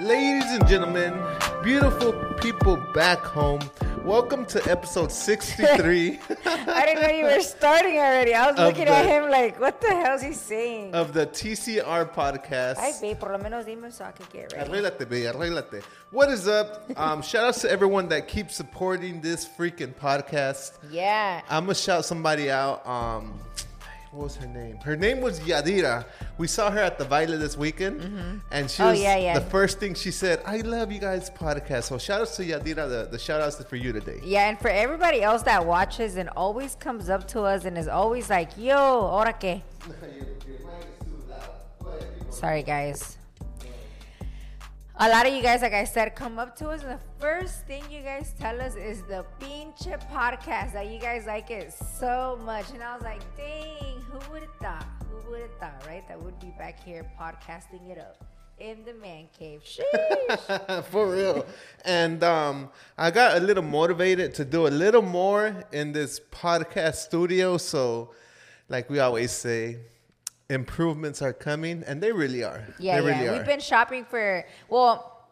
Ladies and gentlemen, beautiful people back home, welcome to episode 63 I didn't know you were starting already. I was Of looking at him like, what the hell is he saying? of the TCR podcast. Ay, babe, por lo menos dime so I can get ready. Arréglate, babe, arréglate. What is up? Um, shout outs to everyone that keeps supporting this freaking podcast. Yeah. I'm gonna shout somebody out. Um, what was her name? Her name was Yadira. We saw her at the Violet this weekend, mm-hmm. and she Oh, was yeah, yeah. the first thing she said. I love you guys podcast. So shout outs to Yadira. The, the shout outs for you today. Yeah, and for everybody else that watches and always comes up to us and is always like, yo, ahora qué? Sorry, guys. A lot of you guys, like I said, come up to us, and the first thing you guys tell us is the pinche podcast that you guys like it so much. And I was like, dang, who would have thought? Who would have thought, right? That would be back here podcasting it up in the man cave. Sheesh. For real. And um, I got a little motivated to do a little more in this podcast studio. So, like we always say, improvements are coming, and they really are. Yeah, they yeah. really are. We've been shopping for. Well,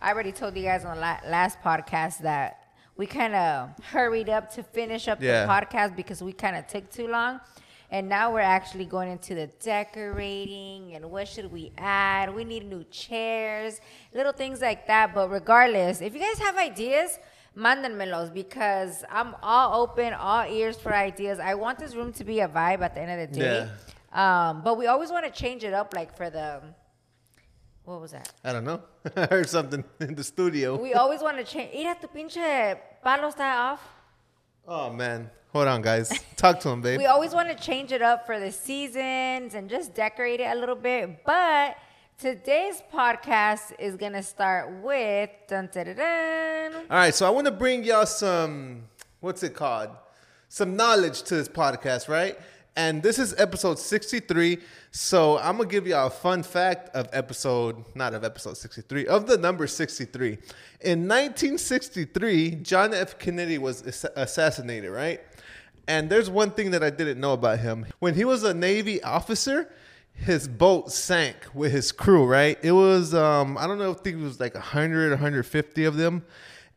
I already told you guys on the last podcast that we kind of hurried up to finish up Yeah. the podcast because we kind of took too long. And now we're actually going into the decorating and what should we add? We need new chairs, little things like that. But regardless, if you guys have ideas, mándenmelos because I'm all open, all ears for ideas. I want this room to be a vibe at the end of the day. Um, but we always want to change it up, like for the what was that? I don't know. I heard something in the studio. We always want to change. Mira, tu pinche palo está off. Oh man, hold on, guys. Talk to him, babe. We always want to change it up for the seasons and just decorate it a little bit. But today's podcast is gonna start with dun, dun, dun. All right, so I want to bring y'all some what's it called? Some knowledge to this podcast, right? And this is episode 63. So I'm gonna give y'all a fun fact of episode, not of episode 63, of the number 63. In 1963, John F. Kennedy was assassinated, right? And there's one thing that I didn't know about him. When he was a Navy officer, his boat sank with his crew, right? It was, um, I don't know, think it was like 100, 150 of them.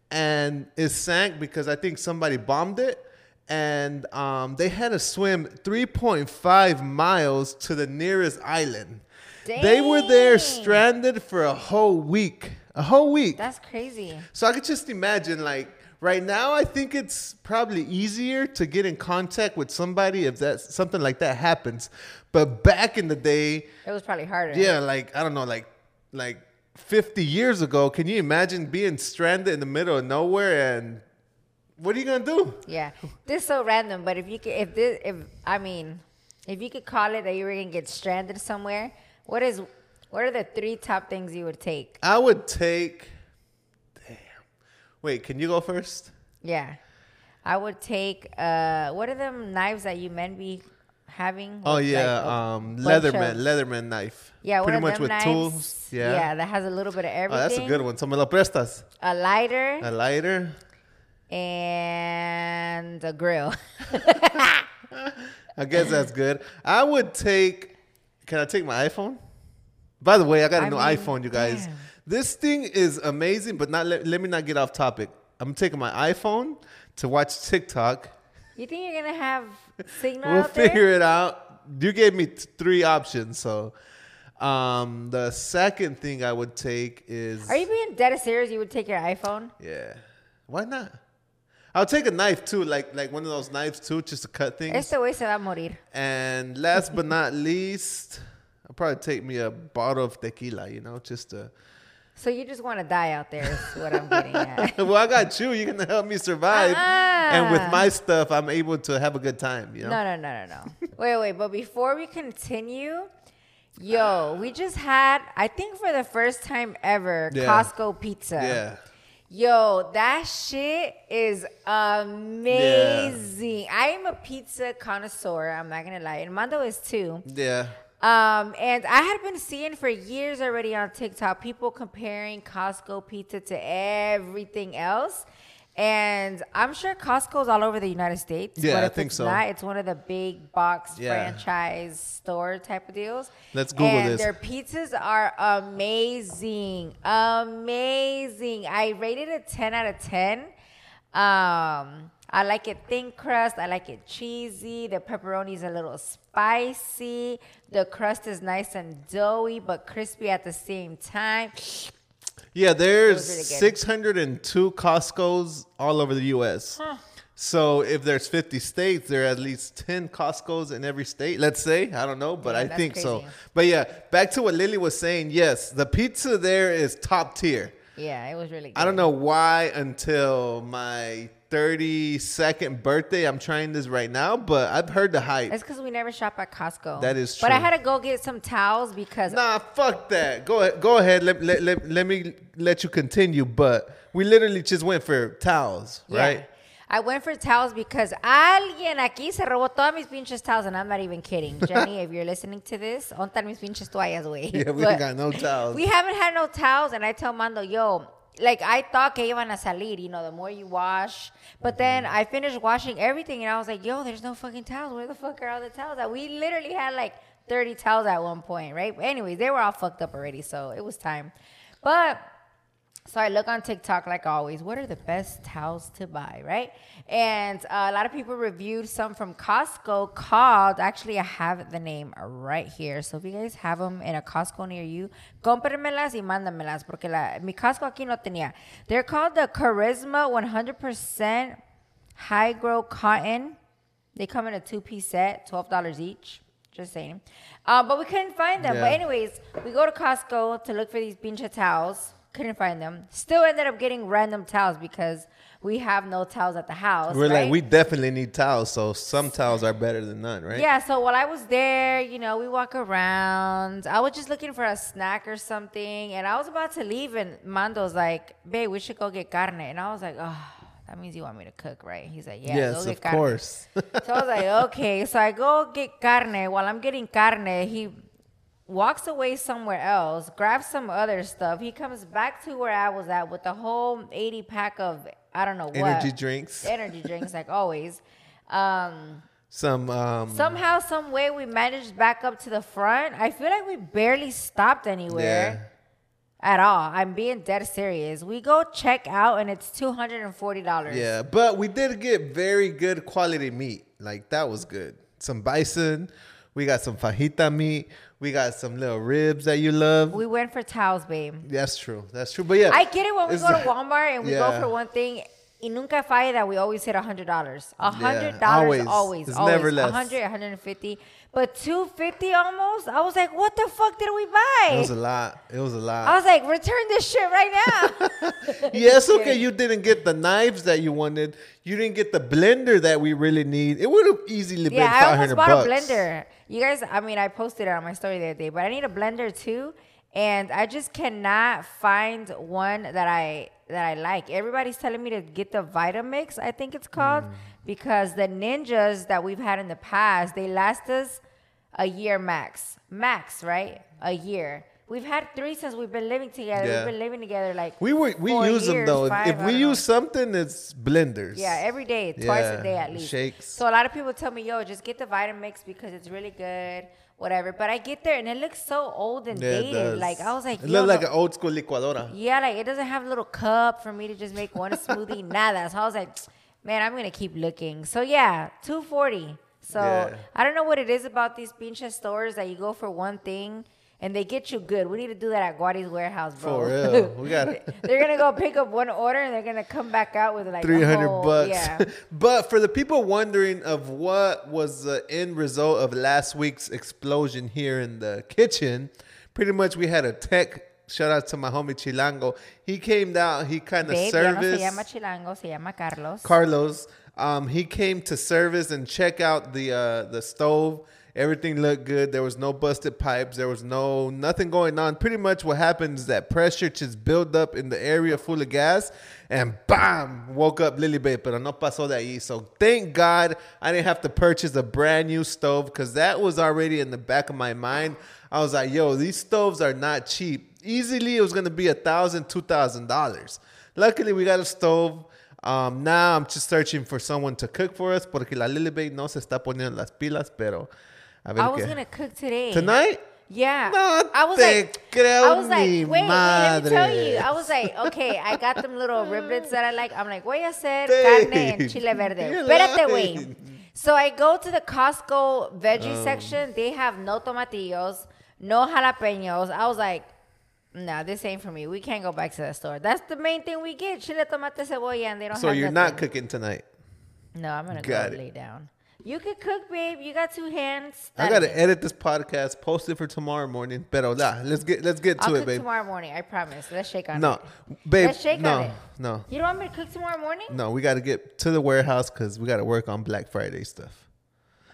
And it sank because I think somebody bombed it. And um, they had to swim 3.5 miles to the nearest island. They were there stranded for a whole week. A whole week. That's crazy. So I could just imagine, like, right now, I think it's probably easier to get in contact with somebody if that something like that happens. But back in the day, It was probably harder. yeah, like I don't know, like like 50 years ago, can you imagine being stranded in the middle of nowhere and what are you gonna do? Yeah, this is so random. But if you could, if this, if I mean, if you could call it that you were gonna get stranded somewhere, what is, what are the three top things you would take? I would take. Damn. Wait, can you go first? Yeah, I would take. Uh, what are them knives that you men be having? Oh yeah, like, um, Leatherman, Leatherman knife. Yeah, pretty much with knives. tools. Yeah. yeah, that has a little bit of everything. Oh, that's a good one. So me lo prestas. A lighter A lighter. And a grill. I guess that's good. I would take. Can I take my iPhone? By the way, I got a I new mean, iPhone, you guys. damn. This thing is amazing, but not let, let me not get off topic. I'm taking my iPhone to watch TikTok. you think you're gonna have signal We'll out there? figure it out. you gave me t- three options, so um, the second thing I would take is Are you being dead serious? You would take your iPhone? yeah. Why not? I'll take a knife too, like like one of those knives too, just to cut things. Este güey se va a morir. And last but not least, I'll probably take me a bottle of tequila, you know, just to. So you just want to die out there is what I'm getting at. well, I got you. You're gonna help me survive, ah. and with my stuff, I'm able to have a good time. You know. No, no, no, no, no. wait, wait. But before we continue, yo, we just had, I think for the first time ever, Yeah. Costco pizza. Yeah. Yo, that shit is amazing. I am a pizza connoisseur. I'm not gonna lie, and Mando is too. Yeah. Um, and I had been seeing for years already on TikTok people comparing Costco pizza to everything else. And I'm sure Costco's all over the United States. Yeah, I think so. Not, it's one of the big box Yeah. franchise store type of deals. Let's Google and this. Their pizzas are amazing, amazing. I rated it 10 out of 10. Um, I like it thin crust. I like it cheesy. The pepperoni is a little spicy. The crust is nice and doughy but crispy at the same time. Yeah, there's It was really good. 602 Costco's all over the U.S. So if there's 50 states, there are at least 10 Costco's in every state. Let's say I don't know, but Yeah, I think so. But yeah, back to what Lily was saying. Yes, the pizza there is top tier. Yeah, it was really good. I don't know why until my 32nd birthday I'm trying this right now, but I've heard the hype. It's because we never shop at Costco. That is true. But I had to go get some towels because Nah, fuck that. Go ahead. Go ahead. Let, let, let, let me let you continue. But we literally just went for towels, Yeah. right? I went for towels because alguien aquí se robó todas mis pinches towels, and I'm not even kidding. Jenny, if you're listening to this, ¿dónde mis pinches toallas, güey? Yeah, we But got no towels. We haven't had no towels, and I tell Mando, yo, like I thought que iban a salir, you know, the more you wash. But then mm-hmm. I finished washing everything, and I was like, yo, there's no fucking towels. Where the fuck are all the towels? At? We literally had like 30 towels at one point, right? But anyways, they were all fucked up already, so it was time. But so I look on TikTok like always. What are the best towels to buy, right? And uh, a lot of people reviewed some from Costco called. Actually, I have the name right here. So if you guys have them in a Costco near you, cómpremelas y mándamelas porque la, mi Costco aquí no tenía. They're called the Charisma 100% Hygro Cotton. They come in a two-piece set, twelve dollars each. Just saying. Uh, but we couldn't find them. But anyways, we go to Costco to look for these pincha towels. Couldn't find them. Still ended up getting random towels because we have no towels at the house. We're right? like, we definitely need towels, so some towels are better than none, right? Yeah, so while I was there, you know, we walk around. I was just looking for a snack or something, and I was about to leave, and Mando's like, "Babe, we should go get carne," and I was like, "Oh, that means you want me to cook, right?" He's like, "Yeah, yes, go get of carne." course. So I was like, "Okay." So I go get carne. While I'm getting carne, he walks away somewhere else, grabs some other stuff. He comes back to where I was at with a whole 80 pack of I don't know what Energy drinks. energy drinks, like always. Um, Some um somehow, some way, we managed back up to the front. I feel like we barely stopped anywhere at all. I'm being dead serious. We go check out, and it's two hundred and forty dollars. Yeah, but we did get very good quality meat. Like that was good. Some bison. We got some fajita meat. We got some little ribs that you love. We went for towels, babe. That's true. That's true. But yeah, I get it when we go to Walmart and we go for one thing. Y nunca falla that we always hit a hundred dollars. A hundred always. dollars, always, It's always. never less. A hundred, a hundred and fifty, but two fifty almost. I was like, what the fuck did we buy? It was a lot. It was a lot. I was like, return this shit right now. yes, okay. You didn't get the knives that you wanted. You didn't get the blender that we really need. It would have easily been yeah, I almost bought bucks. a blender. You guys, I mean, I posted it on my story the other day, but I need a blender too, and I just cannot find one that I that I like. Everybody's telling me to get the Vitamix, I think it's called, Mm. because the ninjas that we've had in the past, they last us a year max, max, right? A year. We've had three since we've been living together. Yeah. We've been living together like We were we use them though. If- five, if we don't know. use something, it's blenders. Yeah, every day, twice Yeah, a day at least. shakes. So a lot of people tell me, "Yo, just get the Vitamix because it's really good, whatever." But I get there and it looks so old and Yeah, dated. Like I was like, it Yo, looked like an old school licuadora. yeah, like it doesn't have a little cup for me to just make one smoothie. Nada. So I was like, man, I'm gonna keep looking. So yeah, two forty. So Yeah. I don't know what it is about these pinche stores that you go for one thing and they get you good. We need to do that at Guariz warehouse, bro. For real. We gotta- they're gonna go pick up one order and they're gonna come back out with like 300 bucks. Yeah. but for the people wondering of what was the end result of last week's explosion here in the kitchen, pretty much we had a tech. Shout out to my homie Chilango. He came down. He kind of ya no se llama Chilango, se llama Carlos. Carlos. Um, he came to service and check out the uh, the stove. Everything looked good. There was no busted pipes. There was no nothing going on. Pretty much what happens is that pressure just built up in the area full of gas, and bam, woke up Lily Babe. Pero no pasó de ahí. So thank God I didn't have to purchase a brand new stove because that was already in the back of my mind. I was like, yo, these stoves are not cheap. Easily, it was gonna be a thousand, two thousand dollars. Luckily, we got a stove. Um, now I'm just searching for someone to cook for us porque la Lily Babe no se está poniendo las pilas, pero a ver I was qué. gonna cook today. Tonight? Yeah. No I was te like, creo I was like, wait, wait, let me tell you. I was like, okay, I got them little riblets that I like. I'm like, voy a hacer carne en chile verde. Espérate, güey. So I go to the Costco veggie Oh. section. They have no tomatillos, no jalapenos. I was like, nah, this ain't for me. We can't go back to that store. That's the main thing we get: chile, tomate, cebolla, and they don't So you're nothing. not cooking tonight. No, I'm gonna Got go it. lay down. You can cook, babe. You got two hands. I gotta edit this podcast, post it for tomorrow morning. Pero la, let's get let's get to I'll it, cook babe. tomorrow morning. I promise. Let's shake on No, it. No, babe. Let's shake no, on it. no, You don't want me to cook tomorrow morning? no. We got to get to the warehouse because we got to work on Black Friday stuff.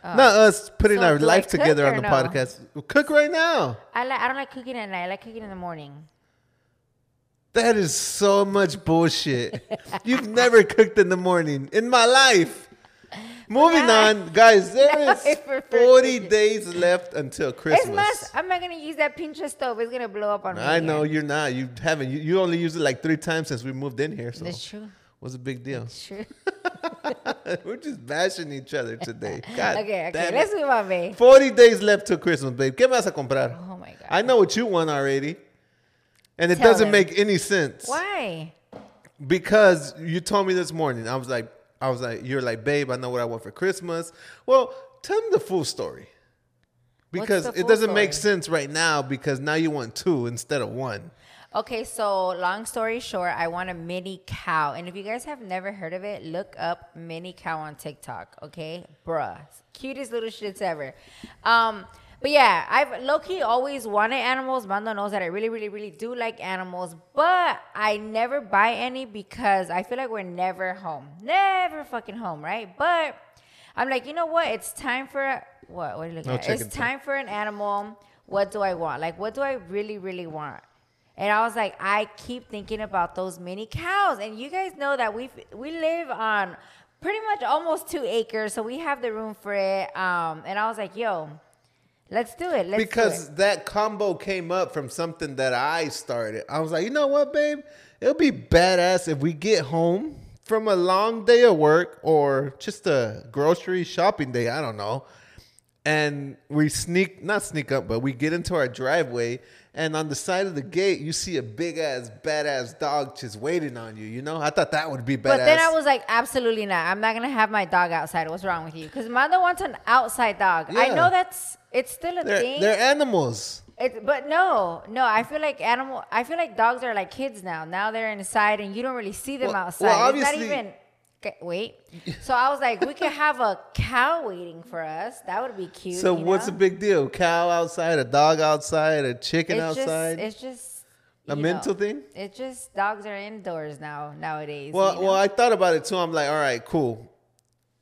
Oh. Not us putting Oh. So our life together on the no? podcast. Cook right now. I like. I don't like cooking at night. I like cooking in the morning. That is so much bullshit. You've never cooked in the morning in my life. Moving on, guys. There is Nah, is I prefer 40 days left until Christmas. más, I'm not gonna use that Pinterest stove. It's gonna blow up on me. I know you're not. You haven't. You, you only used it like three times since we moved in here. So That's true. what's the big deal? It's true. We're just bashing each other today. God okay, okay. Let's move on, babe. 40 days left till Christmas, babe. ¿Qué me vas a comprar? Oh my god. I know what you want already. And it Tell doesn't them. make any sense. Why? Because you told me this morning. I was like, I was like, you're like, babe, I know what I want for Christmas. Well, tell me the full story. Because the it doesn't make sense right now because now you want two instead of one. Okay, so long story short, I want a mini cow. And if you guys have never heard of it, look up mini cow on TikTok, okay? Bruh. Cutest little shits ever. Um, but yeah, I've low key always wanted animals. Mando knows that I really, really, really do like animals, but I never buy any because I feel like we're never home. Never fucking home, right? But I'm like, you know what? It's time for a, what? What are you looking No at? It's time. time for an animal. What do I want? Like, what do I really, really want? And I was like, I keep thinking about those mini cows. And you guys know that we we live on pretty much almost two acres, so we have the room for it. Um, and I was like, yo, let's do it. Let's do because it. that combo came up from something that I started. I was like, you know what, babe? It'll be badass if we get home from a long day of work or just a grocery shopping day. I don't know. And we sneak, not sneak up, but we get into our driveway. And on the side of the gate, you see a big ass, badass dog just waiting on you. You know, I thought that would be badass. But then I was like, absolutely not. I'm not gonna have my dog outside. What's wrong with you? Because mother wants an outside dog. I know that's it's still a they're, thing. they're animals. It, but no, no. I feel like animal. I feel like dogs are like kids now. Now they're inside, and you don't really see them Well- outside. well, it's not obviously- even. Okay, wait. So I was like, we could have a cow waiting for us. That would be cute. So you what's know? the big deal? Cow outside, a dog outside, a chicken It's outside. Just, it's just A mental thing? It's just dogs are indoors now nowadays. Well, you know? well, I thought about it too. I'm like, all right, cool.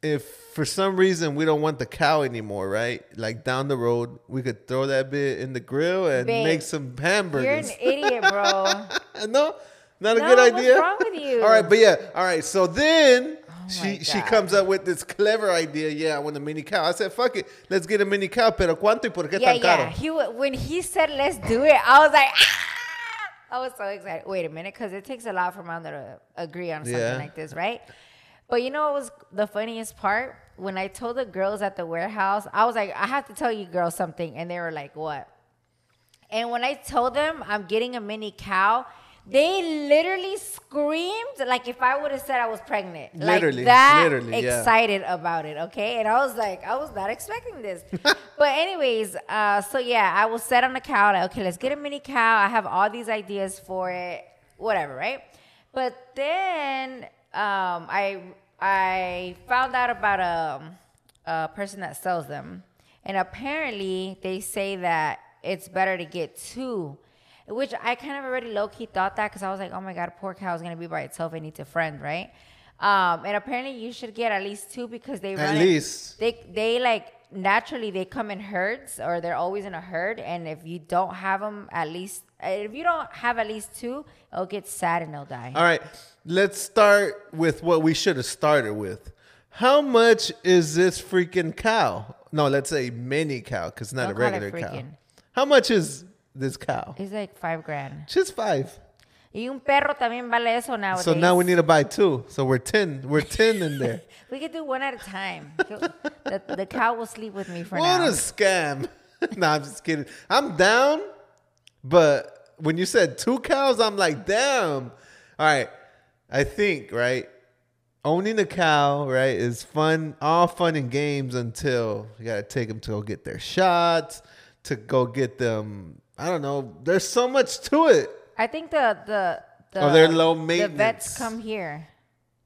If for some reason we don't want the cow anymore, right? Like down the road, we could throw that bit in the grill and Babe, make some hamburgers. you're an idiot, bro. no, not a No, good what's idea. wrong with you? Oh All right, but yeah, all right. So then my she she comes up with this clever idea. Yeah, I want a mini cow. I said, fuck it, let's get a mini cow. Pero cuánto y por qué yeah, tan caro? yeah. He when he said let's do it, I was like, ah! I was so excited. Wait a minute, because it takes a lot for Mando to agree on something Yeah. like this, right? But you know what was the funniest part? When I told the girls at the warehouse, I was like, I have to tell you girls something, and they were like, what? And when I told them I'm getting a mini cow, They literally screamed like if I would have said I was pregnant. Literally, like that literally, yeah. excited about it. Okay, and I was like, I was not expecting this. but anyways, uh, so yeah, I was set on the cow. Like, okay, let's get a mini cow. I have all these ideas for it. Whatever, right? But then um, I I found out about a, a person that sells them, and apparently they say that it's better to get two which I kind of already low key thought that because I was like, oh my god, a poor cow is gonna be by itself. It needs a friend, right? Um, and apparently you should get at least two because they At least. they they like naturally they come in herds or they're always in a herd. And if you don't have them at least, uh, if you don't have at least two, it'll get sad and they'll die. All right, let's start with what we should have started with. How much is this freaking cow? No, let's say mini cow because it's not Don't a regular cow. How much is this cow? It's like five grand. Just five. Y un perro también vale eso nowadays. So now we need to buy two. So we're ten. We're ten in there. We could do one at a time. the, the cow will sleep with me for what now. a scam! no, I'm just kidding. I'm down, but when you said two cows, I'm like, damn. All right, I think right. Owning a cow, right, is fun, all fun and games until you gotta take them to go get their shots, to go get them. I don't know. There's so much to it. I think the the the Oh, they're low The vets come here.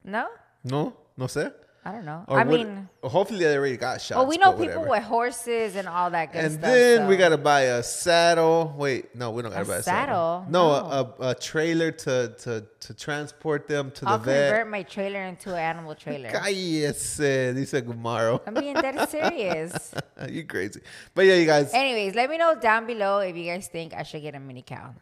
No, No, no sé. I don't know. Or I what- mean, hopefully they already got shots. well, we know people with horses and all that good And stuff. And then we gotta buy a saddle. Wait, no, we don't gotta A buy a saddle? saddle. No, No. A, a, a trailer to, to to transport them to I'll the vet. I'll convert my trailer into an animal trailer. Cállese, dice Gumaro. I'm being dead serious. you crazy. But yeah, you guys. Anyways, let me know down below if you guys think I should get a mini cow.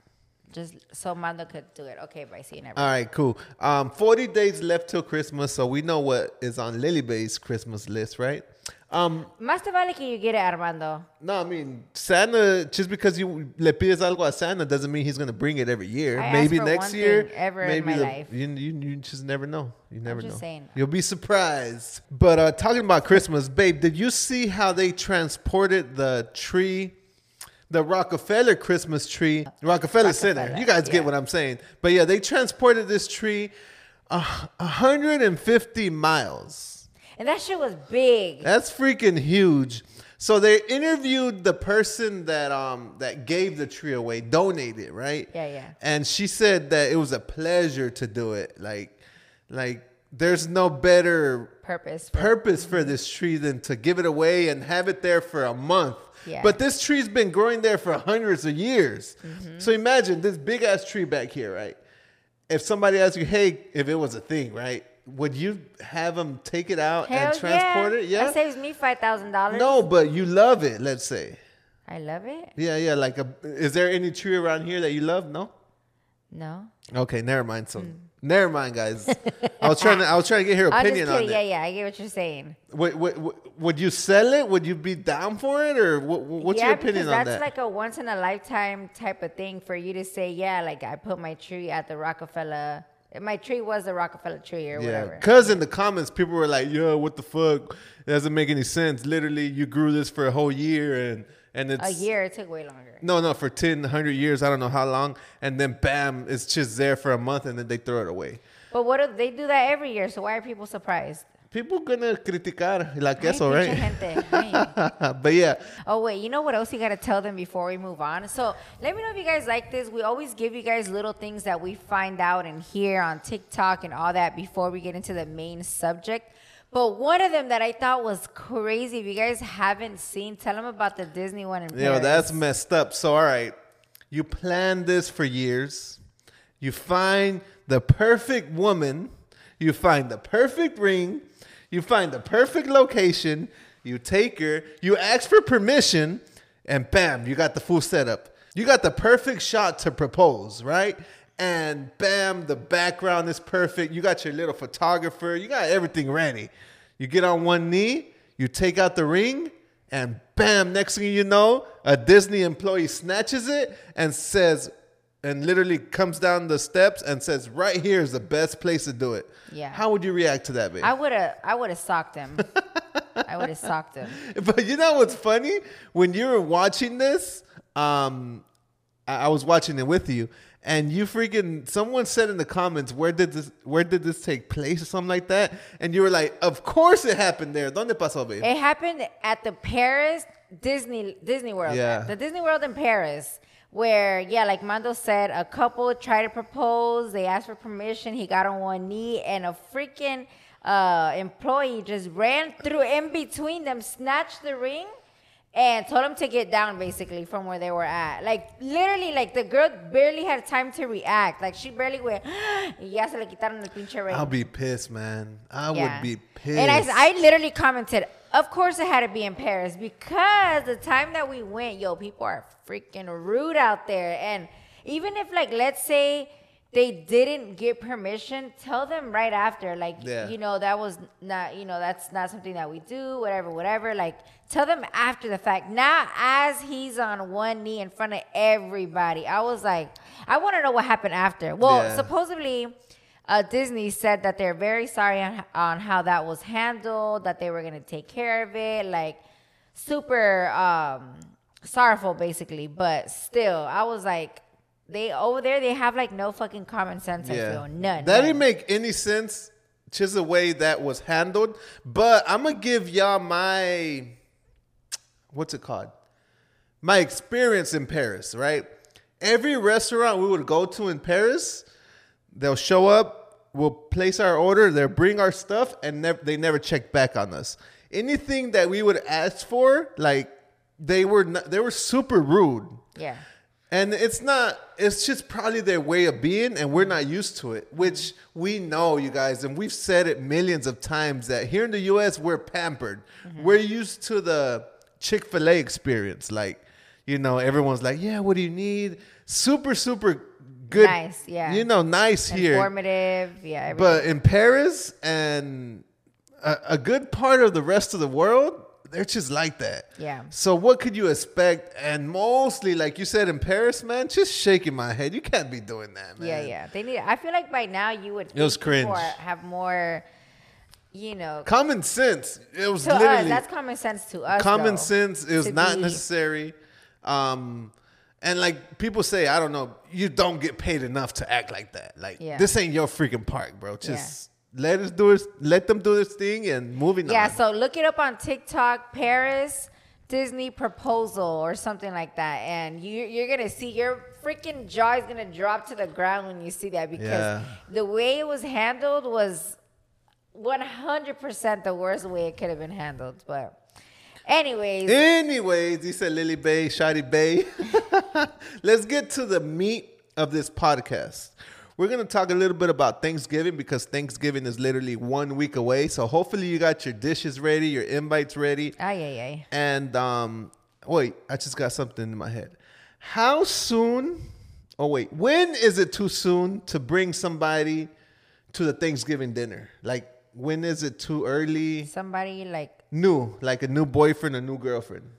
Just so Mando could do it. Okay, bye. See you never. All right, cool. Um, 40 days left till Christmas, so we know what is on Lily Bae's Christmas list, right? Um, Más te vale que you get it, Armando. no, I mean Santa. Just because you le pides algo a Santa doesn't mean he's gonna bring it every year. I maybe next year. ever in maybe my the- life. You, you you just never know. You never just know. saying. You'll be surprised. But uh, talking about Christmas, babe, did you see how they transported the tree? The Rockefeller Christmas tree, Rockefeller, Center. You guys get what I'm saying. But yeah, they transported this tree uh, 150 miles. And that shit was big. That's freaking huge. So they interviewed the person that um that gave the tree away, donated, right? Yeah, yeah. And she said that it was a pleasure to do it. Like like there's no better Purpose. purpose for this tree than to give it away and have it there for a month. Yeah. But this tree's been growing there for hundreds of years. Mm-hmm. So imagine this big ass tree back here, right? If somebody asked you, hey, if it was a thing, right? Would you have them take it out Hell and transport yeah. it? Yeah. That saves me five thousand dollars. No, but you love it, let's say. I love it. Yeah, yeah. Like, a, is there any tree around here that you love? No. No. Okay, never mind. So, Hmm. Never mind, guys. I was trying to, I was trying to get her opinion on it. Yeah, yeah. I get what you're saying. Would, would, would- would you sell it? Would you be down for it, or what, what's yeah, your opinion on that's like a once in a lifetime type of thing for you to say, yeah, like I put my tree at the Rockefeller. My tree was the Rockefeller tree or yeah, whatever. because in the comments people were like, "Yo, what the fuck? It doesn't make any sense. Literally, you grew this for a whole year, and and it's A year. It took way longer. No, no, for 10, 100 years, I don't know how long, and then bam, it's just there for a month, and then they throw it away. But what if they do that every year? So why are people surprised? People gonna criticar la Ay, queso, pinche right? gente. But yeah, Oh wait, you know what else you gotta tell them before we move on? So let me know if you guys like this. We always give you guys little things that we find out and hear on TikTok and all that before we get into the main subject. But one of them that I thought was crazy, if you guys haven't seen, tell them about the Disney one in Paris. that's messed up. So all right, you plan this for years. You find the perfect woman. You find the perfect ring. You find the perfect location. You take her. You ask for permission, and bam, you got the full setup. You got the perfect shot to propose, right? And bam, the background is perfect. You got your little photographer. You got everything ready. You get on one knee. You take out the ring, and bam, next thing you know, a Disney employee snatches it and says, and literally comes down the steps and says, "Right here is the best place to do it." Yeah. How would you react to that, babe? I would have, I would have socked him. I would have socked him. but you know what's funny? When you were watching this, um, I, I was watching it with you, and you freaking someone said in the comments, "Where did this Where did this take place?" or something like that, and you were like, "Of course it happened there. ¿Dónde pasó, babe?" It happened at the Paris Disney Disney World. Yeah. The Disney World in Paris. Where, yeah, like Mando said, a couple tried to propose. They asked for permission. He got on one knee, and a freaking uh, employee just ran through in between them, snatched the ring, and told him to get down basically from where they were at. Like literally, like the girl barely had time to react. Like she barely went, ya se le quitaron el pinche. I'll be pissed, man. I Yeah. would be pissed. And I, I literally commented, of course it had to be in Paris because the time that we went, yo, people are freaking rude out there. And even if, like, let's say they didn't get permission, tell them right after, like, Yeah. you know, that was not, you know, that's not something that we do, whatever, whatever. Like, tell them after the fact. Now, as he's on one knee in front of everybody, I was like, I want to know what happened after. Well, Yeah. supposedly uh, Disney said that they're very sorry on, on how that was handled, that they were going to take care of it, like super um, sorrowful, basically. But still, I was like, they over there, they have like no fucking common sense. I feel none. That none. didn't make any sense, just the way that was handled. But I'm gonna give y'all my what's it called? My experience in Paris, right? Every restaurant we would go to in Paris, they'll show up, we'll place our order, they'll bring our stuff, and nev- they never check back on us. Anything that we would ask for, like they were, not, they were super rude. yeah. And it's not, it's just probably their way of being, and we're not used to it, which we know, you guys, and we've said it millions of times that here in the US, we're pampered. Mm-hmm. We're used to the Chick fil A experience. Like, you know, everyone's like, yeah, what do you need? Super, super good. Nice, yeah. You know, nice here. Informative. Yeah. Everything. But in Paris and a, a good part of the rest of the world, they're just like that. Yeah. So what could you expect? And mostly, like you said in Paris, man, just shaking my head. You can't be doing that, man. yeah, yeah. They need. I feel like by now you would. It was cringe. are- Have more, you know, Common sense. It was to us. literally That's common sense to us. common though, sense. is not be- necessary. Um, and like people say, I don't know, you don't get paid enough to act like that. Like Yeah. this ain't your freaking park, bro. Just let us do it. Let them do this thing and moving Yeah, on. Yeah, so look it up on TikTok, Paris Disney proposal or something like that, and you, you're gonna see your freaking jaw is gonna drop to the ground when you see that because Yeah. the way it was handled was 100% the worst way it could have been handled. But, anyways, Anyways, you said Lily Bae, Shotty Bay. Let's get to the meat of this podcast. We're going to talk a little bit about Thanksgiving because Thanksgiving is literally one week away. So hopefully you got your dishes ready, your invites ready. ay, ay, ay. And um, wait, I just got something in my head. How soon? Oh wait, when is it too soon to bring somebody to the Thanksgiving dinner? Like when is it too early? Somebody like, New, like a new boyfriend, a new girlfriend.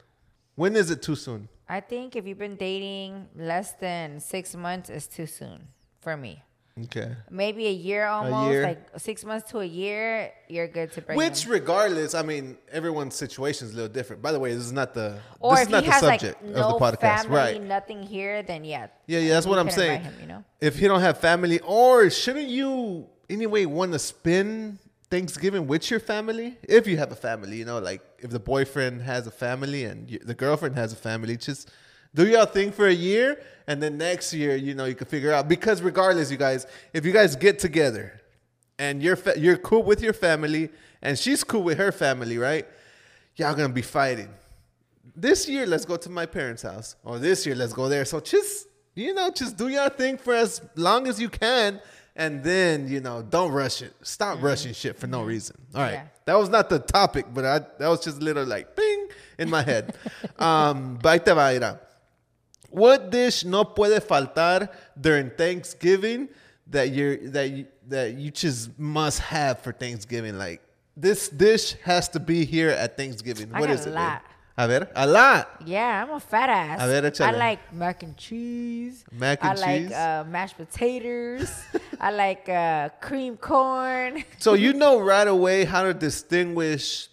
When is it too soon? I think if you've been dating less than six months, it's too soon for me. Okay. Maybe a year almost, year. like six months to a year, you're good to bring Which, them. regardless, I mean, everyone's situation is a little different. By the way, this is not the Or this if is not he the has like subject no of the podcast, family, right? nothing here, then yeah. Yeah, yeah, that's what I'm saying. Him, you know? If he don't have family, or shouldn't you anyway want to spend Thanksgiving with your family? If you have a family, you know, like if the boyfriend has a family and the girlfriend has a family, just do your thing for a year, and then next year, you know, you can figure out. Because regardless, you guys, if you guys get together and you're fa- you're cool with your family and she's cool with her family, right? Y'all gonna be fighting. This year let's go to my parents' house. Or this year let's go there. So just you know just do your thing for as long as you can and then you know don't rush it. Stop rushing shit for no reason. All right. Yeah. that was not the topic but I, that was just a little like bing in my head. Um but ahí te va, mira. What dish no puede faltar during thanksgiving that you're that you, that you just must have for thanksgiving like this dish has to be here at thanksgiving I What is a it lot. A ver, a lot. Yeah, I'm a fat ass. A ver, I like mac and cheese. Mac and cheese. I like uh, mashed potatoes. I like uh, cream corn. So you know right away how to distinguish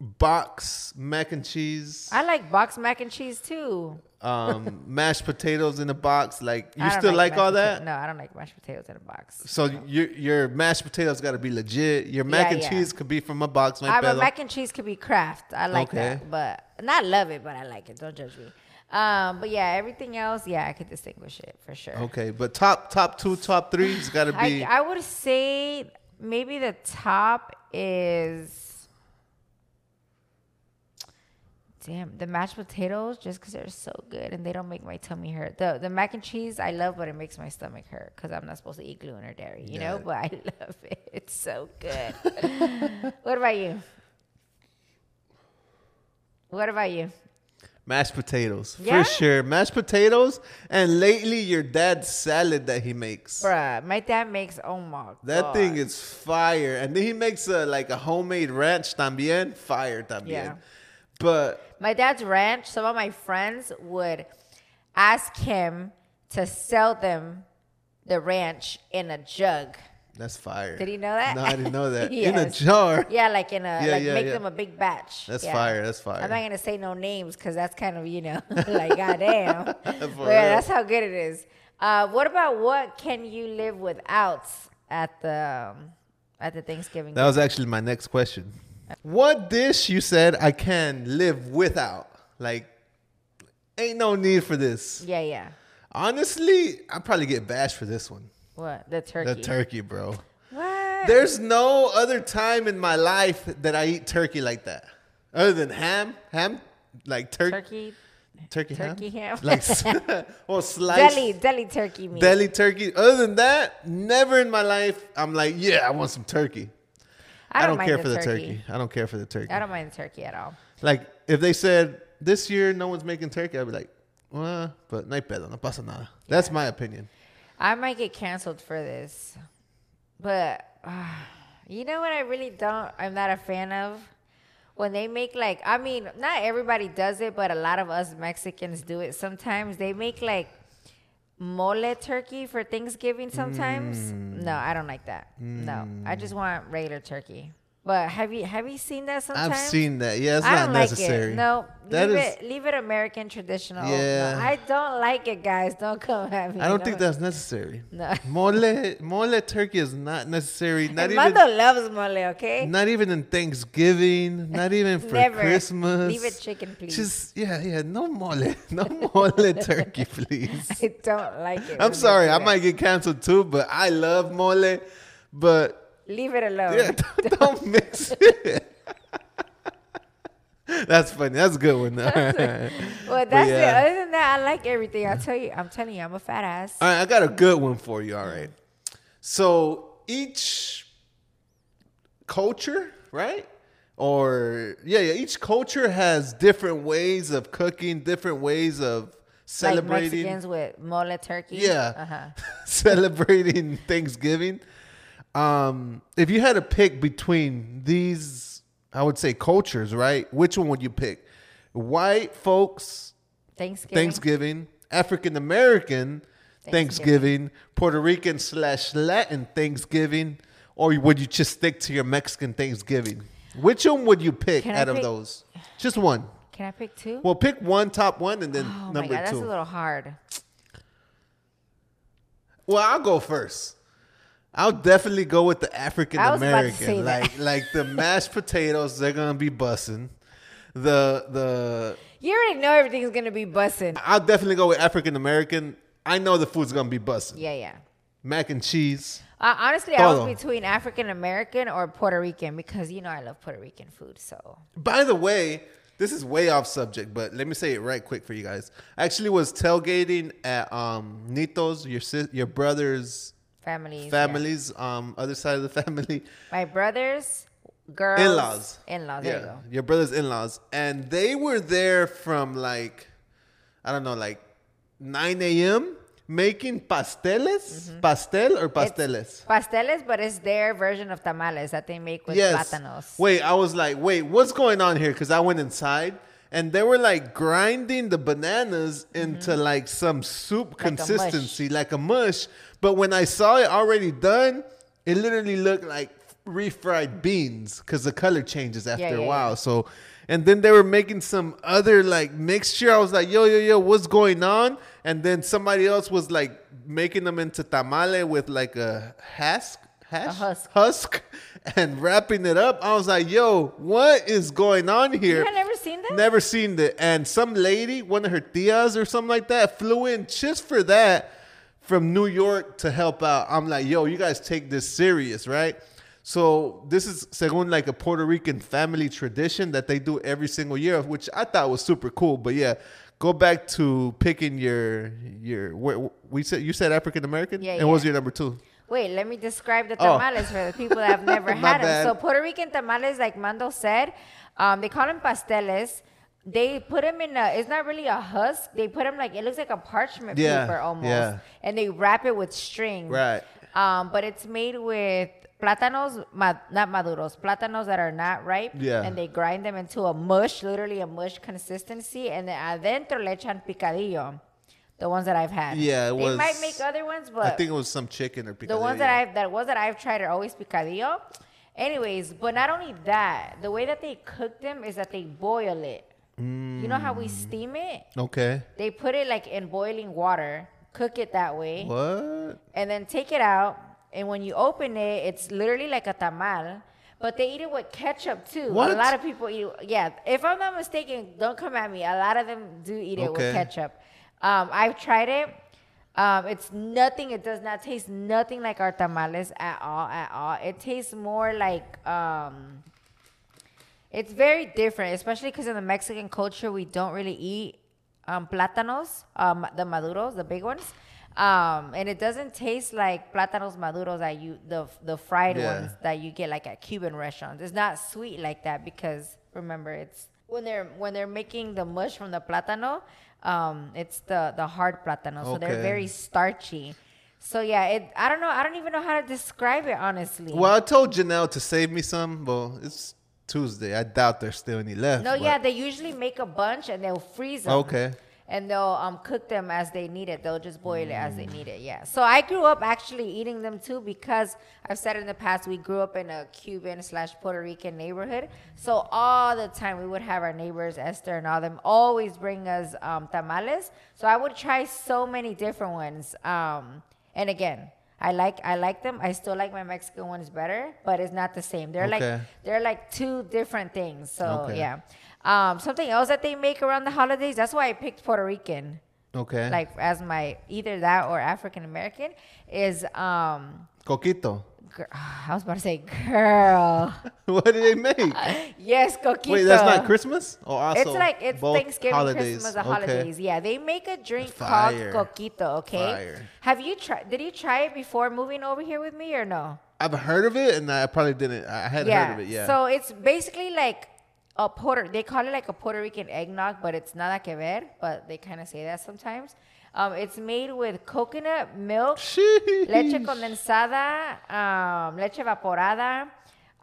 box mac and cheese. I like box mac and cheese too. Um, mashed potatoes in a box. Like you still like, mashed all pota- that? No, I don't like mashed potatoes in a box. So your your mashed potatoes got to be legit. Your mac Yeah, and yeah. cheese could be from a box. No I, but mac and cheese could be Kraft. I like Okay. that, but not love it, but I like it. Don't judge me. Um, but yeah, everything else, yeah, I could distinguish it for sure. Okay, but top top two, top three's got to be. I, I would say maybe the top is damn the mashed potatoes just because they're so good and they don't make my tummy hurt. The the mac and cheese I love, but it makes my stomach hurt because I'm not supposed to eat gluten or dairy, you know. But I love it. It's so good. what about you? What about you? Mashed potatoes, Yeah? for sure. Mashed potatoes, and lately your dad's salad that he makes. Bruh, my dad makes oh my That God. thing is fire, and then he makes a like a homemade ranch también, fire también. Yeah. But My dad's ranch, some of my friends would ask him to sell them the ranch in a jug. that's fire. Did he know that? No, I didn't know that. In a jar. Yeah, like in a Yeah, like yeah, make yeah. them a big batch. That's fire. That's fire. I'm not gonna say no names because that's kind of you know like goddamn. but yeah, real. that's how good it is. Uh, what about what can you live without at the um, at the Thanksgiving? That was actually my next question. What dish you said I can live without? Like, ain't no need for this. yeah, yeah. Honestly, I'd probably get bashed for this one. What the turkey? The turkey, bro. What? There's no other time in my life that I eat turkey like that. Other than ham, ham, like tur- turkey, turkey, turkey, turkey ham. like well, sliced deli, deli turkey meat. deli turkey. Other than that, never in my life I'm like, yeah, I want some turkey. I don't, mind care for the turkey. I don't care for the turkey. I don't mind the turkey at all. Like if they said this year no one's making turkey, I'd be like, well, but no hay pedo, no pasa nada. That's my opinion. I might get canceled for this, but uh, you know what? I really don't. I'm not a fan of when they make like. I mean, not everybody does it, but a lot of us Mexicans do it. Sometimes they make like mole turkey for Thanksgiving. Sometimes, mm. no, I don't like that. No, I mm. just want regular turkey. But have you have you seen that sometimes? I've seen that. Yeah, it's I not don't necessary. like it. No, That leave is- it. Leave it American traditional. Yeah. No, I don't like it, guys. Don't come at me. I don't No. think that's necessary. No. Mole, mole turkey is not necessary. Not even, Armando loves mole. Okay. not even in Thanksgiving. Not even for Never. Christmas. Leave it chicken, please. Just yeah, yeah. No mole, no mole turkey, please. I don't like it. I'm sorry, I might get canceled too, but I love mole. But leave it alone. yeah, don't, don't mix it. That's funny. That's a good one. All right. Well, that's yeah. it. Other than that, I like everything. I tell you, I'm telling you, I'm a fat ass. All right, I got a good one for you. All right. So each culture, right? Or yeah, yeah, each culture has different ways of cooking, different ways of like celebrating. Mexicans with mole turkey. Yeah. Uh-huh. celebrating Thanksgiving. Um, if you had to pick between these, I would say cultures, right? Which one would you pick? White folks Thanksgiving. Thanksgiving, African American Thanksgiving, Puerto Rican slash Latin Thanksgiving, or would you just stick to your Mexican Thanksgiving? Which one would you pick Can out of pick- those? Just one. Can I pick two? Well, pick one, top one, and then oh my number god, that's a little hard. Well, I'll go first. I'll definitely go with the African I was about to say American. Like like the mashed potatoes, they're gonna be bussing. The the You already know everything's gonna be bussing. I'll definitely go with African American. I know the food's gonna be bussing. Yeah, yeah. Mac and cheese. Uh, honestly, I was between African American or Puerto Rican because you know I love Puerto Rican food. So By the way, this is way off subject, but let me say it right quick for you guys. I actually was tailgating at um Nito's, your sis, your brother's families, yeah. um other side of the family. my brothers, girls, in-laws. in-laws. There you go. Your brother's in-laws, and they were there from like, I don't know, like 9 a.m. making pasteles, pastel or pasteles. It's pasteles, but it's their version of tamales that they make with yes. plátanos. Wait, I was like, wait, what's going on here? Because I went inside. And they were like grinding the bananas into like some soup Mm-hmm. Like a consistency, like a mush. But when I saw it already done, it literally looked like refried beans because the color changes after Yeah, a while. yeah. So And then they were making some other like mixture. I was like, yo, yo, yo, what's going on? And then somebody else was like making them into tamale with like a husk, hash, husk. husk, and wrapping it up. I was like, yo, what is going on here? You had never seen that? Never seen that. And some lady, one of her tias or something like that, flew in just for that from New York to help out. I'm like, yo, you guys take this serious, right? So this is según like a Puerto Rican family tradition that they do every single year, which I thought was super cool. But yeah, go back to picking your your. Where, we said you said African American. Yeah, And what was your number two? Wait, let me describe the Oh. tamales for the people that have never had them. So Puerto Rican tamales, like Mando said, um, they call them pasteles. They put them in a. It's not really a husk. They put them like it looks like a parchment Yeah, paper almost, yeah. and they wrap it with string. Right. Um, but it's made with plátanos, ma- not maduros, plátanos that are not ripe. Yeah. And they grind them into a mush, literally a mush consistency, and then adentro le echan picadillo. The ones that I've had. Yeah, it they was- might make other ones, but I think it was some chicken or picadillo. the ones that I've that ones that I've tried are always picadillo. Anyways, but not only that, the way that they cook them is that they boil it. You know how we steam it? Okay. They put it like in boiling water, cook it that way, What? and then take it out. And when you open it, it's literally like a tamal. But they eat it with ketchup too. What? A lot of people eat. Yeah, if I'm not mistaken, don't come at me. A lot of them do eat it Okay. with ketchup. Um, I've tried it. Um, it's nothing. It does not taste nothing like our tamales at all. At all. It tastes more like. Um, it's very different, especially because in the Mexican culture we don't really eat um, plátanos, um, the maduros, the big ones, um, and it doesn't taste like plátanos maduros that you the the fried Yeah. ones that you get like at Cuban restaurants. It's not sweet like that because remember it's when they're when they're making the mush from the plátano, um, it's the the hard plátano, so they're very starchy. So yeah, it I don't know I don't even know how to describe it honestly. Well, I told Janelle to save me some. but it's Tuesday. I doubt there's still any left. No, yeah, they usually make a bunch and they'll freeze them. Okay. And they'll um cook them as they need it. They'll just boil it as they need it. Yeah. So I grew up actually eating them too because I've said in the past we grew up in a Cuban slash Puerto Rican neighborhood. So all the time we would have our neighbors Esther and all them always bring us um, tamales. So I would try so many different ones. Um, and again. I like I like them. I still like my Mexican ones better, but it's not the same. They're Okay. like they're like two different things. So Okay. yeah. Um, something else that they make around the holidays. That's why I picked Puerto Rican, Okay. like as my either that or African American. Is um, Coquito. Gr- I was about to say girl. what did they make? Uh, yes, coquito. Wait, that's not Christmas? Oh, or also It's like it's Thanksgiving, holidays? Christmas, the Okay. holidays. Yeah, they make a drink Fire. called coquito. Okay. Fire. Have you tried? Did you try it before moving over here with me or no? I've heard of it, and I probably didn't. I hadn't heard of it. Yeah. So it's basically like a Puerto. They call it like a Puerto Rican eggnog, but it's nada que ver. But they kind of say that sometimes. Um, it's made with coconut milk, Sheesh. leche condensada, um, leche evaporada.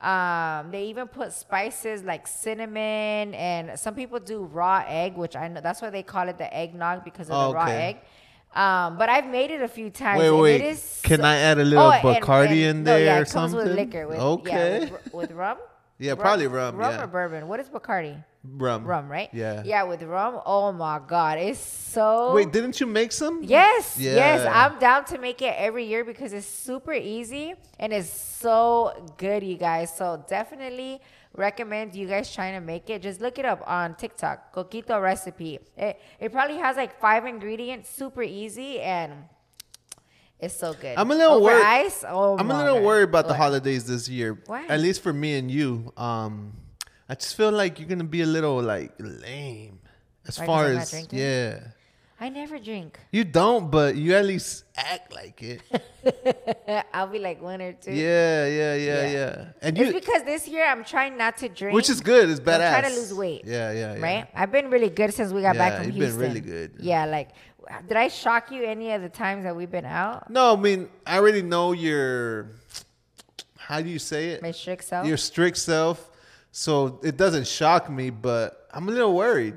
Um, they even put spices like cinnamon, and some people do raw egg, which I know that's why they call it the eggnog because of the raw egg. Um, but I've made it a few times. Wait, wait. It is Can so- I add a little and- Bacardi and- in no, yeah, there or comes with liquor. With, Okay. Yeah, with, with rum. Yeah, probably rum, Rum yeah. or bourbon. What is Bacardi? Rum. Rum, right? Yeah. Yeah, with rum. Oh my God, it's so. Wait, didn't you make some? Yes, yes, I'm down to make it every year because it's super easy and it's so good, you guys. So definitely recommend you guys trying to make it. Just look it up on TikTok, Coquito recipe. It it probably has like five ingredients, super easy, and it's so good. I'm a little Over worried. Ice. Oh, I'm a little God. worried about the holidays this year. Why? At least for me and you. Um, I just feel like you're gonna be a little like lame as Why, 'cause far I'm not as drinking? yeah. I never drink. You don't, but you at least act like it. I'll be like one or two. yeah, yeah, yeah, Yeah. yeah. And It's you, because this year I'm trying not to drink. which is good. It's I'm badass. trying to lose weight. Yeah, yeah, yeah. Right? I've been really good since we got Yeah, back from you've been Houston. really good. Yeah, like did I shock you any of the times that we've been out? No, I mean I already know your. How do you say it? My strict self? Your strict self. So it doesn't shock me, but I'm a little worried.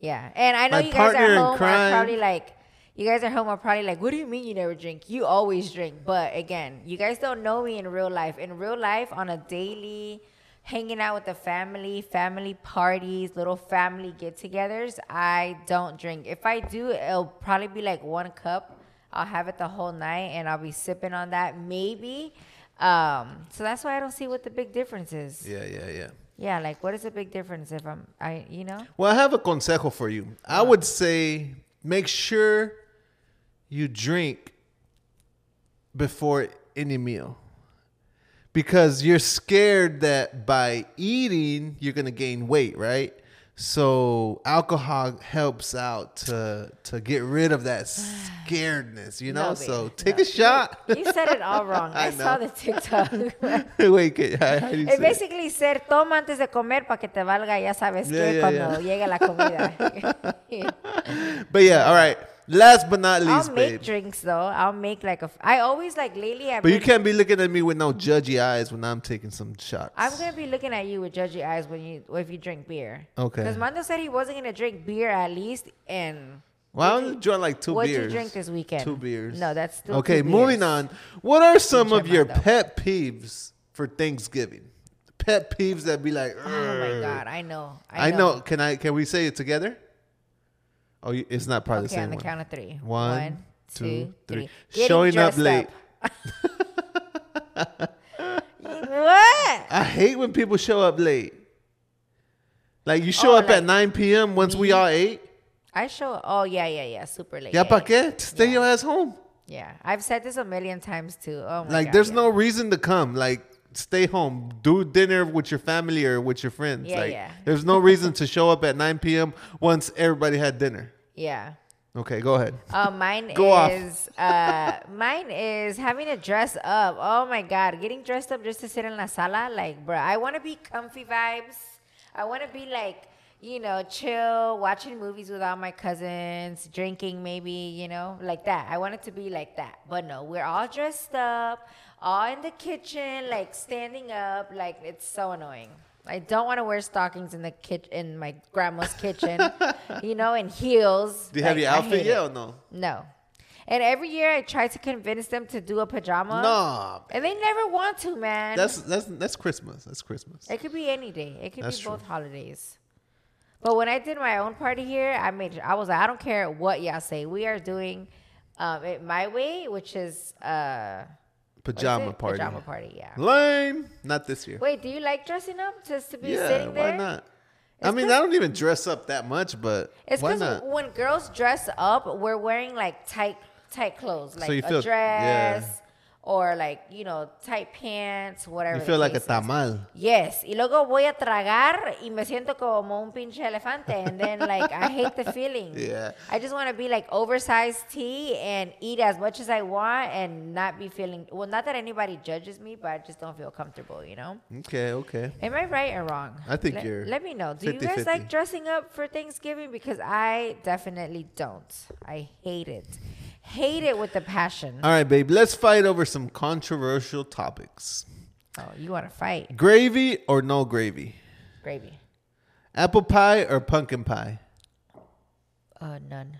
Yeah. And I know My you guys are home crime- are probably like you guys are home are probably like, what do you mean you never drink? You always drink. But again, you guys don't know me in real life. In real life, on a daily hanging out with the family, family parties, little family get-togethers, I don't drink. If I do, it'll probably be like one cup. I'll have it the whole night, and I'll be sipping on that maybe. Um, so that's why I don't see what the big difference is. Yeah, yeah, yeah. Yeah, like what is the big difference if I'm I you know? Well, I have a consejo for you. I would say make sure you drink before any meal. Because you're scared that by eating, you're going to gain weight, right? So alcohol helps out to to get rid of that scaredness, you know. No, so take no. a shot. You said it all wrong. I, I saw the TikTok. Wait, how, how do you say It it? basically said toma antes de comer para que te valga, ya sabes Yeah, que yeah, cuando yeah. llegue la comida. But yeah, all right. Last but not least, I'll make babe. drinks though. I'll make like a. f- I always like lately. I've But you can't be looking at me with no judgy eyes when I'm taking some shots. I'm gonna be looking at you with judgy eyes when you if you drink beer. Okay. Because Mando said he wasn't gonna drink beer at least, and Well, I only drank like 2 what'd beers. you drink this weekend? Two beers. No, that's still okay. two Moving on. What are some of your Mando. pet peeves for Thanksgiving? Pet peeves that be like, Oh my god, I know. I know. Can I? Can we say it together? Oh, it's not probably Okay, the on same the one. count of three. One, One, two, two, three. three. Showing up late. what? I hate when people show up late. Like you show Oh, up at 9 p.m. once we all ate. I show. Oh yeah, yeah, yeah. Super late. Yeah, pa yeah. qué? Stay Yeah. your ass home. Yeah, I've said this a million times too. Oh my Like god. there's yeah. no reason to come. Like stay home. Do dinner with your family or with your friends. Yeah, like yeah. there's no reason to show up at 9 p.m. once everybody had dinner. Yeah. Okay, go ahead. Uh, mine Go is uh, mine is having to dress up. Oh my god, getting dressed up just to sit in la sala. Like, bro, I want to be comfy vibes. I want to be like, you know, chill, watching movies with all my cousins, drinking maybe, you know, like that. I want it to be like that. But no, we're all dressed up, all in the kitchen, like standing up. Like it's so annoying. I don't want to wear stockings in the kit in my grandma's kitchen, you know, and heels. Do you have your outfit yet or no? No. And every year I try to convince them to do a pajama. No. And they never want to, man. That's that's that's Christmas. That's Christmas. it could be any day. It could That's be true. both holidays. But when I did my own party here, I made I was like, I don't care what y'all say. We are doing um, it my way, which is uh Pajama party. Pajama party, yeah. Lame. Not this year. Wait, do you like dressing up just to be yeah, sitting there? why not? I mean, I don't even dress up that much, but It's why because not? when girls dress up, we're wearing like tight, tight clothes, like you a feel- dress yeah. Or like you know tight pants, whatever. You feel like a tamal. Yes, y luego voy a tragar y me siento como un pinche elefante, and then like I hate the feeling. Yeah. I just want to be like oversized tea and eat as much as I want and not be feeling. Well, not that anybody judges me, but I just don't feel comfortable. You know. Okay, okay. Am I right or wrong? I think let, you're Let me know. Do you 50-50. guys like dressing up for Thanksgiving? Because I definitely don't. I hate it. Hate it with the passion. All right, babe. Let's fight over some controversial topics. Oh, you want to fight? Gravy or no gravy? Gravy. Apple pie or pumpkin pie? Uh, none.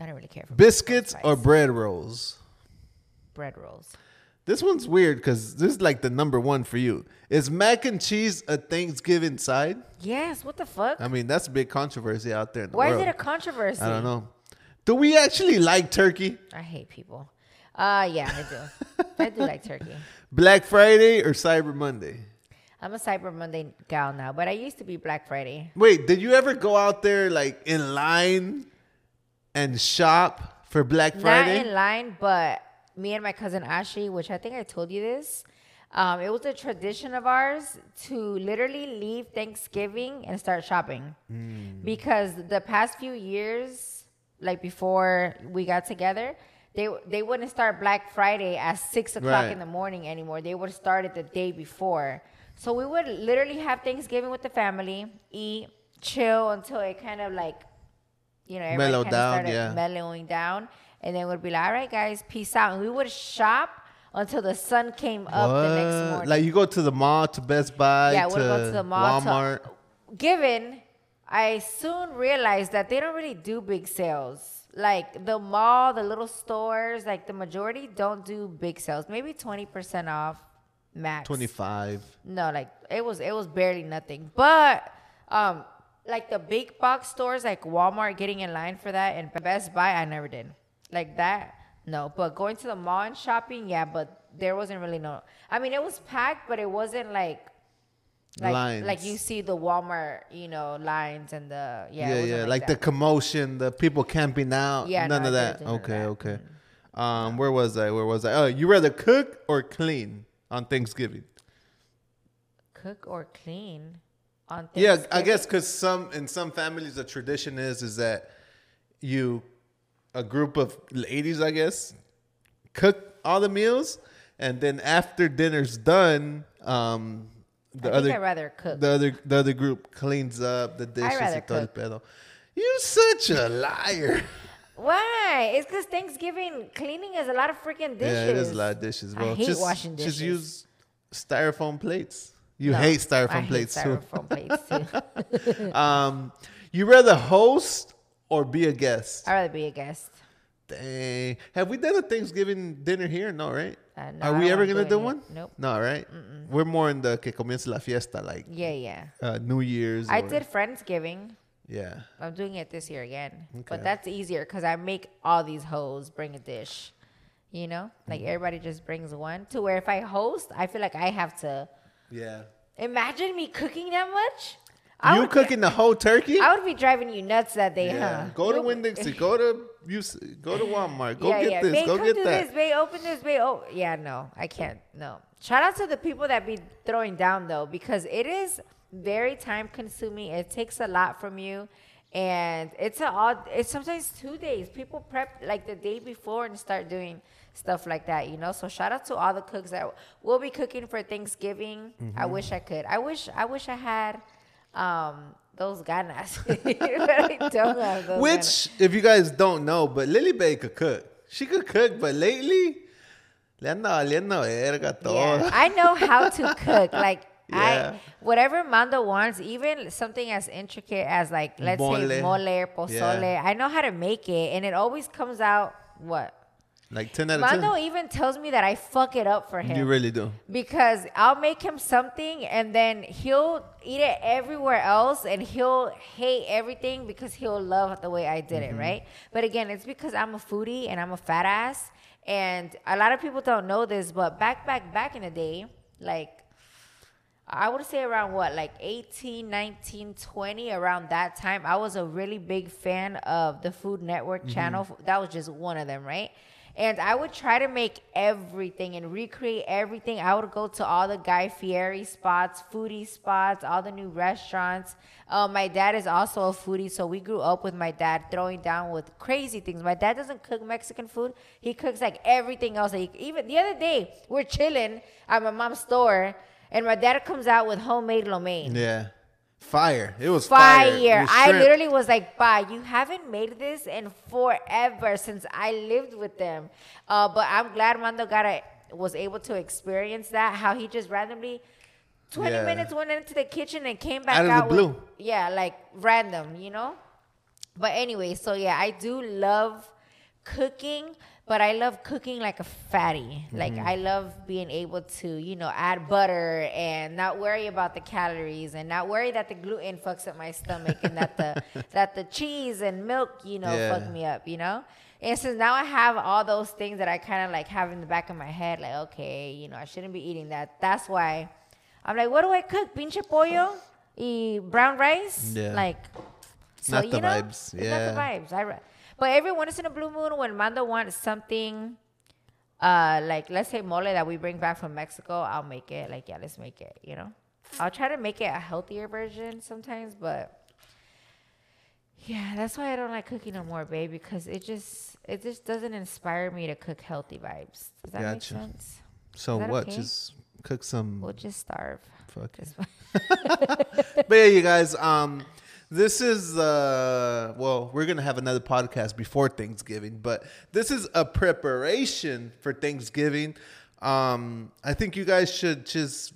I don't really care for Biscuits or bread rolls? bread rolls. This one's weird because this is like the number one for you. Is mac and cheese a Thanksgiving side? Yes. What the fuck? I mean, that's a big controversy out there in the Why world. is it a controversy? I don't know. Do we actually like turkey? I hate people. Uh, yeah, I do. I do like turkey. Black Friday or Cyber Monday? I'm a Cyber Monday gal now, but I used to be Black Friday. Wait, did you ever go out there like in line and shop for Black Friday? Not in line, but me and my cousin Ashley, which I think I told you this. Um, it was a tradition of ours to literally leave Thanksgiving and start shopping Hmm. because the past few years, like before we got together, they they wouldn't start Black Friday at six o'clock Right. in the morning anymore. They would start it the day before. So we would literally have Thanksgiving with the family, eat, chill until it kind of like you know, everybody Mellow kinda down, started yeah. mellowing down, and then we'd be like, "All right, guys, peace out," and we would shop until the sun came up the next What? morning. Like you go to the mall, to Best Buy, yeah, to, we'd go to the mall. to- Walmart. given, I soon realized that they don't really do big sales. Like the mall, the little stores, like the majority don't do big sales. Maybe twenty percent off, max. Twenty five. No, like it was it was barely nothing. But um like the big box stores like Walmart getting in line for that and Best Buy I never did. Like that, no. But going to the mall and shopping, yeah, but there wasn't really no I mean it was packed, but it wasn't like like Lines. like you see the Walmart, you know, lines and the yeah, Yeah, yeah. wasn't Like, the commotion, the people camping out. Yeah, none no, of that. didn't do none of Okay, that. okay. Um, where was I? Where was I? Oh, you rather cook or clean on Thanksgiving? cook or clean on Yeah, I guess because some in some families the tradition is is that you a group of ladies, I guess, cook all the meals, and then after dinner's done, um, the I think other I'd rather cook. the other the other group cleans up the dishes. rather y todo cook. pedo. You such a liar. Why? It's because Thanksgiving cleaning is a lot of freaking dishes. Yeah, it is a lot of dishes. I hate just, washing Just use styrofoam plates. You No, hate styrofoam I hate plates styrofoam plates too. too. Um, you rather host or be a guest? I'd rather be a guest. Dang. Have we done a Thanksgiving dinner here? No, right? Uh, no, Are we ever gonna do do one? Nope. No, right? We're more in the que comience la fiesta, like Yeah, yeah. uh, New Year's. I or- did Friendsgiving. Yeah. I'm doing it this year again. Okay. But that's easier because I make all these hoes bring a dish. You know? Like Mm-hmm. everybody just brings one. To where if I host, I feel like I have to Yeah. imagine me cooking that much. I you would be- cooking the whole turkey? I would be driving you nuts that day, yeah. huh? Go to Winn Dixie. Go to you. Go to Walmart. Go yeah, get yeah. this. Babe, go come get do that. this, babe. Open this, babe. Oh, yeah. No, I can't. No. Shout out to the people that be throwing down though, because it is very time consuming. It takes a lot from you, and it's a odd. It's sometimes two days. People prep like the day before and start doing stuff like that. You know. So shout out to all the cooks that will be cooking for Thanksgiving. I Mm-hmm. wish I could. I wish. I wish I had. Um, those ganas. but I don't have those ganas. Which, if you guys don't know, but Lily Bae could cook. She could cook, but lately, le anda valiendo verga todo. Yeah, I know how to cook. Like Yeah. I, whatever Mando wants, even something as intricate as like let's Mole. say mole, pozole. Yeah. I know how to make it, and it always comes out what. Like 10 out of Mando 10. even tells me that I fuck it up for him. You really do. because I'll make him something and then he'll eat it everywhere else and he'll hate everything because he'll love the way I did Mm-hmm. it, right? But again, it's because I'm a foodie and I'm a fat ass. And a lot of people don't know this, but back, back, back in the day, like I would say around what, like 18, 19, 20, around that time, I was a really big fan of the Food Network channel. That was just one of them, right? And I would try to make everything and recreate everything. I would go to all the Guy Fieri spots, foodie spots, all the new restaurants. Uh, my dad is also a foodie, so we grew up with my dad throwing down with crazy things. My dad doesn't cook Mexican food; he cooks like everything else. Like even the other day, we're chilling at my mom's store, and my dad comes out with homemade lo mein. Yeah. Fire. It was fire. Fire. With I literally was like, "Ba, you haven't made this in forever since I lived with them." Uh, but I'm glad Mando got a, was able to experience that. How he just randomly, twenty Yeah. minutes went into the kitchen and came back Out of the with- blue. yeah, like random, you know. But anyway, so yeah, I do love cooking, but I love cooking like a fatty. Like Mm-hmm. I love being able to, you know, add butter and not worry about the calories and not worry that the gluten fucks up my stomach and that the that the cheese and milk, you know, Yeah. fuck me up, you know? And since now I have all those things that I kind of like have in the back of my head, like, okay, you know, I shouldn't be eating that. That's why I'm like, what do I cook? Pinche pollo? Y brown rice? Yeah. Like, so, Not you the know, vibes, It's not the vibes. I, but every once in a blue moon, when Mando wants something, uh, like let's say mole that we bring back from Mexico, I'll make it. Like, yeah, let's make it. You know, I'll try to make it a healthier version sometimes, but yeah, that's why I don't like cooking no more, babe. Because it just it just doesn't inspire me to cook healthy vibes. Does that Gotcha. make sense? So what? okay? Just cook some. We'll just starve. Fuck it. But yeah, you guys, um, this is uh, well, we're gonna have another podcast before Thanksgiving, but this is a preparation for Thanksgiving. Um, I think you guys should just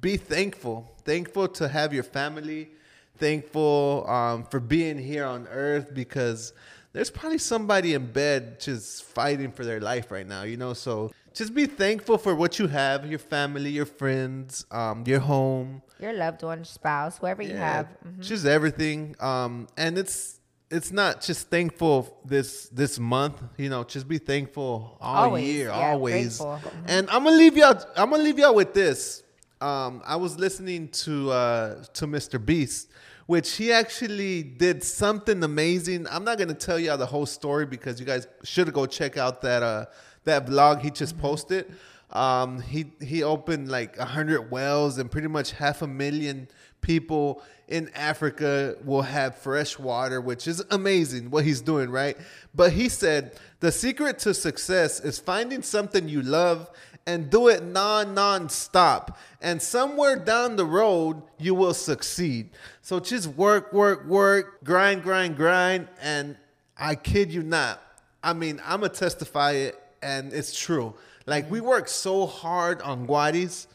be thankful, thankful to have your family, thankful um, for being here on Earth because there's probably somebody in bed just fighting for their life right now, you know? So just be thankful for what you have your family, your friends, um, your home. Your loved one, spouse, whoever you have. Mhm. Just everything. Um, and it's it's not just thankful this this month, you know, just be thankful all Always, year, yeah, always. grateful. Mhm. And I'm gonna leave y'all I'm gonna leave y'all with this. Um, I was listening to uh to Mr. Beast, which he actually did something amazing. I'm not gonna tell y'all the whole story because you guys should go check out that uh that vlog he just posted. Um, he he opened like a hundred wells and pretty much half a million people in Africa will have fresh water, which is amazing what he's doing, right? But he said the secret to success is finding something you love and do it non non-stop. And somewhere down the road, you will succeed. So just work, work, work, grind, grind, grind. And I kid you not. I mean, I'm gonna testify it, and it's true. Like we mm-hmm. work so hard on Guariz,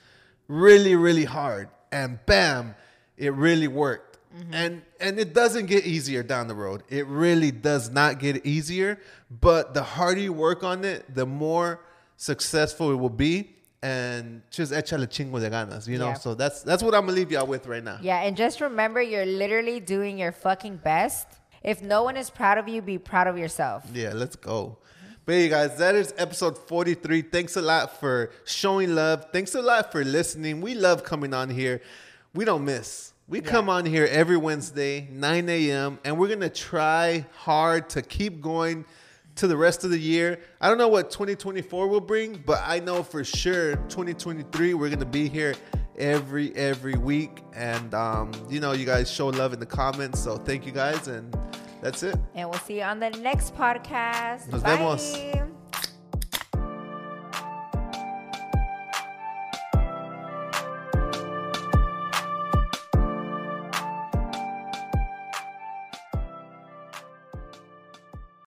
really, really hard, and bam, it really worked. Mm-hmm. And and it doesn't get easier down the road. It really does not get easier. But the harder you work on it, the more successful it will be. And just échale chingo de ganas, you know. Yeah. So that's that's what I'm gonna leave y'all with right now. Yeah, and just remember you're literally doing your fucking best. If no one is proud of you, be proud of yourself. Yeah, let's go. But hey, guys, that is episode 43. Thanks a lot for showing love. Thanks a lot for listening. We love coming on here. We don't miss. We come on here every Wednesday, 9 a.m., and we're going to try hard to keep going to the rest of the year. I don't know what 2024 will bring, but I know for sure 2023 we're going to be here every every week and um, you know you guys show love in the comments so thank you guys and that's it And we'll see you on the next podcast. Nos Bye. vemos.